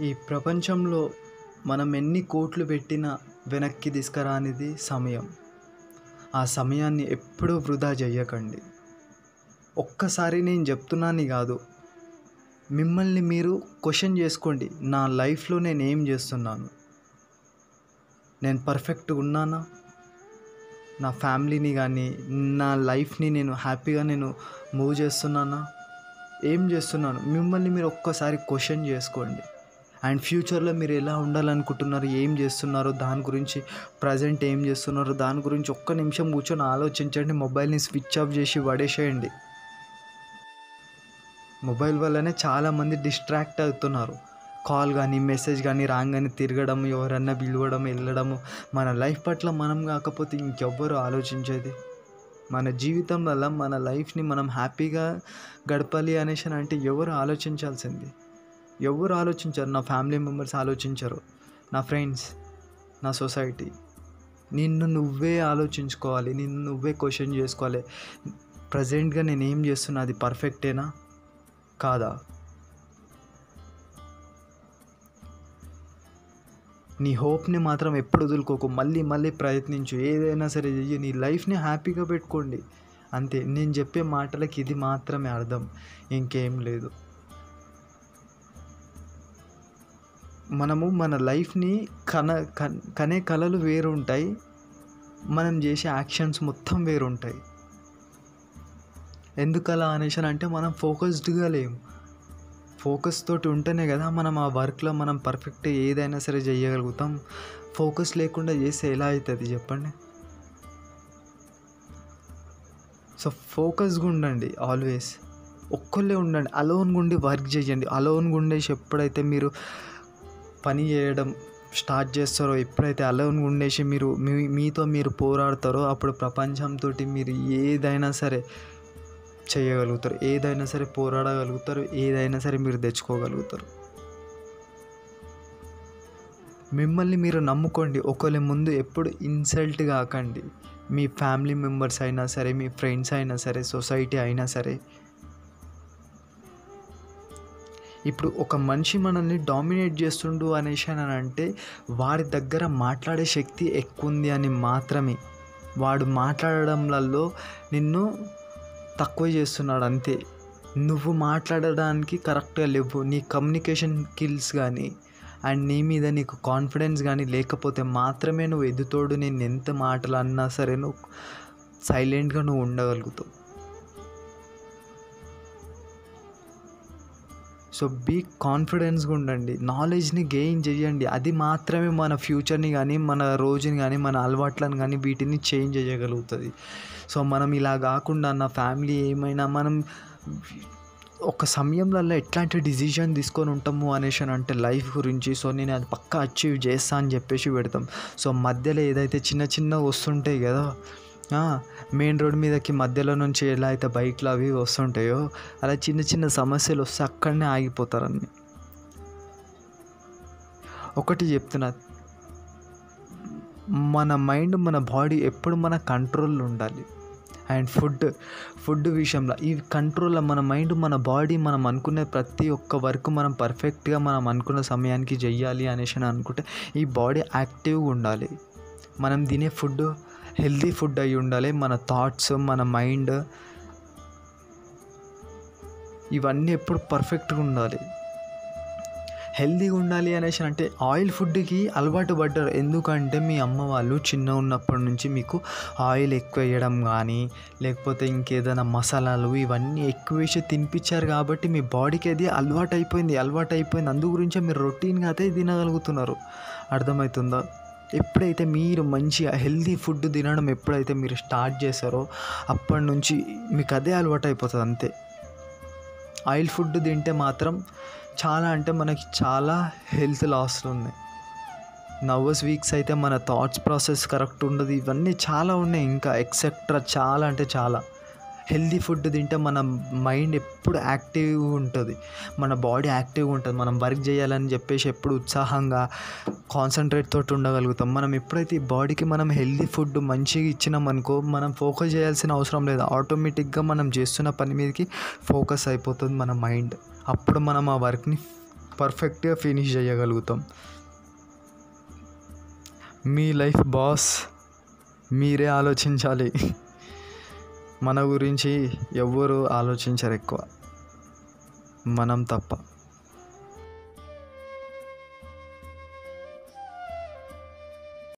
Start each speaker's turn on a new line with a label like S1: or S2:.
S1: ఈ ప్రపంచంలో మనం ఎన్ని కోట్లు పెట్టినా వెనక్కి తీసుకురానిది సమయం. ఆ సమయాన్ని ఎప్పుడూ వృధా చెయ్యకండి ఒక్కసారి నేను చెప్తున్నాను కాదు మిమ్మల్ని మీరు క్వశ్చన్ చేసుకోండి నా లైఫ్లో నేను ఏం చేస్తున్నాను? నేను పర్ఫెక్ట్గా ఉన్నానా? నా ఫ్యామిలీని కానీ నా లైఫ్ని నేను హ్యాపీగా నేను మూవ్ చేస్తున్నానా? ఏం చేస్తున్నాను? మిమ్మల్ని మీరు ఒక్కసారి క్వశ్చన్ చేసుకోండి. అండ్ ఫ్యూచర్లో మీరు ఎలా ఉండాలనుకుంటున్నారు ఏం చేస్తున్నారో దాని గురించి ప్రజెంట్ ఏం చేస్తున్నారో దాని గురించి ఒక్క నిమిషం కూర్చొని ఆలోచించండి మొబైల్ని స్విచ్ ఆఫ్ చేసి పడేసేయండి. మొబైల్ వల్లనే చాలామంది డిస్ట్రాక్ట్ అవుతున్నారు. కాల్ కానీ మెసేజ్ కానీ రాగానే తిరగడం ఎవరన్నా పిలవడం వెళ్ళడము మన లైఫ్ పట్ల మనం కాకపోతే ఇంకెవ్వరు ఆలోచించేది. మన జీవితం వల్ల మన లైఫ్ని మనం హ్యాపీగా గడపాలి అనేసి అంటే ఎవరు ఆలోచించాల్సింది? ఎవరు ఆలోచించరు నా ఫ్యామిలీ మెంబర్స్ ఆలోచించరు నా ఫ్రెండ్స్ నా సొసైటీ. నిన్ను నువ్వే ఆలోచించుకోవాలి నిన్ను నువ్వే క్వశ్చన్ చేసుకోవాలి. ప్రజెంట్గా నేను ఏం చేస్తున్నా అది పర్ఫెక్టేనా? కాదా? నీ హోప్ని మాత్రం ఎప్పుడు వదులుకోకు మళ్ళీ మళ్ళీ ప్రయత్నించు. ఏదైనా సరే చెయ్యి నీ లైఫ్ని హ్యాపీగా పెట్టుకోండి. అంతే నేను చెప్పే మాటలకి ఇది మాత్రమే అర్థం ఇంకేం లేదు. మనము మన లైఫ్ని కన కనే కళలు వేరు ఉంటాయి మనం చేసే యాక్షన్స్ మొత్తం వేరు ఉంటాయి ఎందుకలా అనేసి అంటే మనం ఫోకస్డ్గా లేము. ఫోకస్ తోటి ఉంటేనే కదా మనం ఆ వర్క్లో మనం పర్ఫెక్ట్ ఏదైనా సరే చేయగలుగుతాం. ఫోకస్ లేకుండా చేస్తే ఎలా అవుతుంది చెప్పండి? సో ఫోకస్గా ఉండండి ఆల్వేస్. ఒక్కళ్ళే ఉండండి అలోన్గా ఉండి వర్క్ చేయండి. అలోన్గా ఉండేసి ఎప్పుడైతే మీరు పని చేయడం స్టార్ట్ చేస్తారో ఎప్పుడైతే అలోన్గా ఉండేసి మీరు మీ మీతో మీరు పోరాడతారో అప్పుడు ప్రపంచంతో మీరు ఏదైనా సరే చేయగలుగుతారు. ఏదైనా సరే పోరాడగలుగుతారు. ఏదైనా సరే మీరు తెచ్చుకోగలుగుతారు. మిమ్మల్ని మీరు నమ్ముకోండి. ఒకరి ముందు ఎప్పుడు ఇన్సల్ట్ కాకండి. మీ ఫ్యామిలీ మెంబర్స్ అయినా సరే మీ ఫ్రెండ్స్ అయినా సరే సొసైటీ అయినా సరే ఇప్పుడు ఒక మనిషి మనల్ని డామినేట్ చేస్తుండు అనేసి అని అంటే వారి దగ్గర మాట్లాడే శక్తి ఎక్కువ ఉంది అని మాత్రమే. వాడు మాట్లాడడంలలో నిన్ను తక్కువ చేస్తున్నాడు అంతే. నువ్వు మాట్లాడడానికి కరెక్ట్గా లేవు. నీ కమ్యూనికేషన్ స్కిల్స్ కానీ అండ్ నీ మీద నీకు కాన్ఫిడెన్స్ కానీ లేకపోతే మాత్రమే నువ్వు ఎదుతోడు నేను ఎంత మాటలు అన్నా సరే నువ్వు సైలెంట్గా నువ్వు ఉండగలుగుతావు. సో బీ కాన్ఫిడెన్స్గా ఉండండి. నాలెడ్జ్ని గెయిన్ చేయండి. అది మాత్రమే మన ఫ్యూచర్ని కానీ మన రోజుని కానీ మన అలవాట్లను కానీ వీటిని చేంజ్ చేయగలుగుతుంది. సో మనం ఇలా కాకుండా నా ఫ్యామిలీ ఏమైనా మనం ఒక సమయంలో ఎట్లాంటి డిసిజన్ తీసుకొని ఉంటాము అనేసి అని అంటే లైఫ్ గురించి. సో నేను అది పక్కా అచీవ్ చేస్తా అని చెప్పేసి పెడతాం. సో మధ్యలో ఏదైతే చిన్న చిన్న వస్తుంటాయి కదా మెయిన్ రోడ్ మీదకి మధ్యలో నుంచి ఎలా అయితే బైక్లు అవి వస్తుంటాయో అలా చిన్న చిన్న సమస్యలు వస్తే అక్కడనే ఆగిపోతారని ఒకటి చెప్తున్నా. మన మైండ్ మన బాడీ ఎప్పుడు మన కంట్రోల్లో ఉండాలి. అండ్ ఫుడ్ ఫుడ్ విషయంలో ఈ కంట్రోల్లో మన మైండ్ మన బాడీ మనం అనుకునే ప్రతి ఒక్క వర్క్ మనం పర్ఫెక్ట్గా మనం అనుకున్న సమయానికి చెయ్యాలి అనేసి అనుకుంటే ఈ బాడీ యాక్టివ్గా ఉండాలి. మనం తినే ఫుడ్ హెల్దీ ఫుడ్ అయి ఉండాలి. మన థాట్స్ మన మైండ్ ఇవన్నీ ఎప్పుడు పర్ఫెక్ట్గా ఉండాలి. హెల్దీగా ఉండాలి అనేసి అంటే ఆయిల్ ఫుడ్కి అలవాటు పడ్డారు. ఎందుకంటే మీ అమ్మ వాళ్ళు చిన్న ఉన్నప్పటి నుంచి మీకు ఆయిల్ ఎక్కువ వేయడం కానీ లేకపోతే ఇంకేదైనా మసాలాలు ఇవన్నీ ఎక్కువ వేసి తినిపించారు కాబట్టి మీ బాడీకి అది అలవాటు అయిపోయింది అలవాటు అయిపోయింది అందు గురించే మీరు రొటీన్గా అయితే తినగలుగుతున్నారు. అర్థమవుతుందా? ఎప్పుడైతే మీరు మంచిగా హెల్తీ ఫుడ్ తినడం ఎప్పుడైతే మీరు స్టార్ట్ చేస్తారో అప్పటి నుంచి మీకు అదే అలవాటు అయిపోతుంది అంతే. ఆయిల్ ఫుడ్ తింటే మాత్రం చాలా అంటే మనకి చాలా హెల్త్ లాస్లు ఉన్నాయి. నర్వస్ వీక్స్ అయితే మన థాట్స్ ప్రాసెస్ కరెక్ట్ ఉండదు. ఇవన్నీ చాలా ఉన్నాయి. ఇంకా ఎక్సెట్రా చాలా అంటే చాలా. హెల్దీ ఫుడ్ తింటే మన మైండ్ ఎప్పుడు యాక్టివ్గా ఉంటుంది. మన బాడీ యాక్టివ్గా ఉంటుంది. మనం వర్క్ చేయాలని చెప్పేసి ఎప్పుడు ఉత్సాహంగా కాన్సన్ట్రేట్ తోటి ఉండగలుగుతాం. మనం ఎప్పుడైతే ఈ బాడీకి మనం హెల్దీ ఫుడ్ మంచిగా ఇచ్చినాం అనుకో మనం ఫోకస్ చేయాల్సిన అవసరం లేదు. ఆటోమేటిక్గా మనం చేస్తున్న పని మీదకి ఫోకస్ అయిపోతుంది మన మైండ్. అప్పుడు మనం ఆ వర్క్ని పర్ఫెక్ట్గా ఫినిష్ చేయగలుగుతాం. మీ లైఫ్ బాస్ మీరే ఆలోచించాలి. మన గురించి ఎవ్వరు ఆలోచించరు ఎక్కువ. మనం తప్ప.